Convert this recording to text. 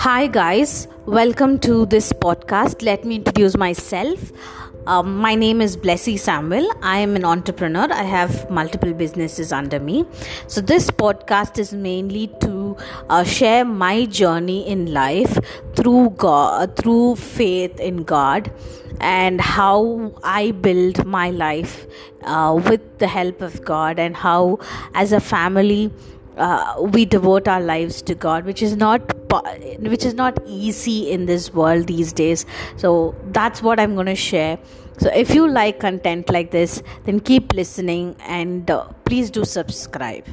Hi, guys, welcome to this podcast. Let me introduce myself. Um, my name is Blessy Samuel. I am an entrepreneur. I have multiple businesses under me. So, this podcast is mainly to uh, share my journey in life through God, through faith in God, and how I build my life uh, with the help of God, and how, as a family, uh, we devote our lives to God, which is not which is not easy in this world these days. So that's what I'm going to share. So if you like content like this, then keep listening and uh, please do subscribe.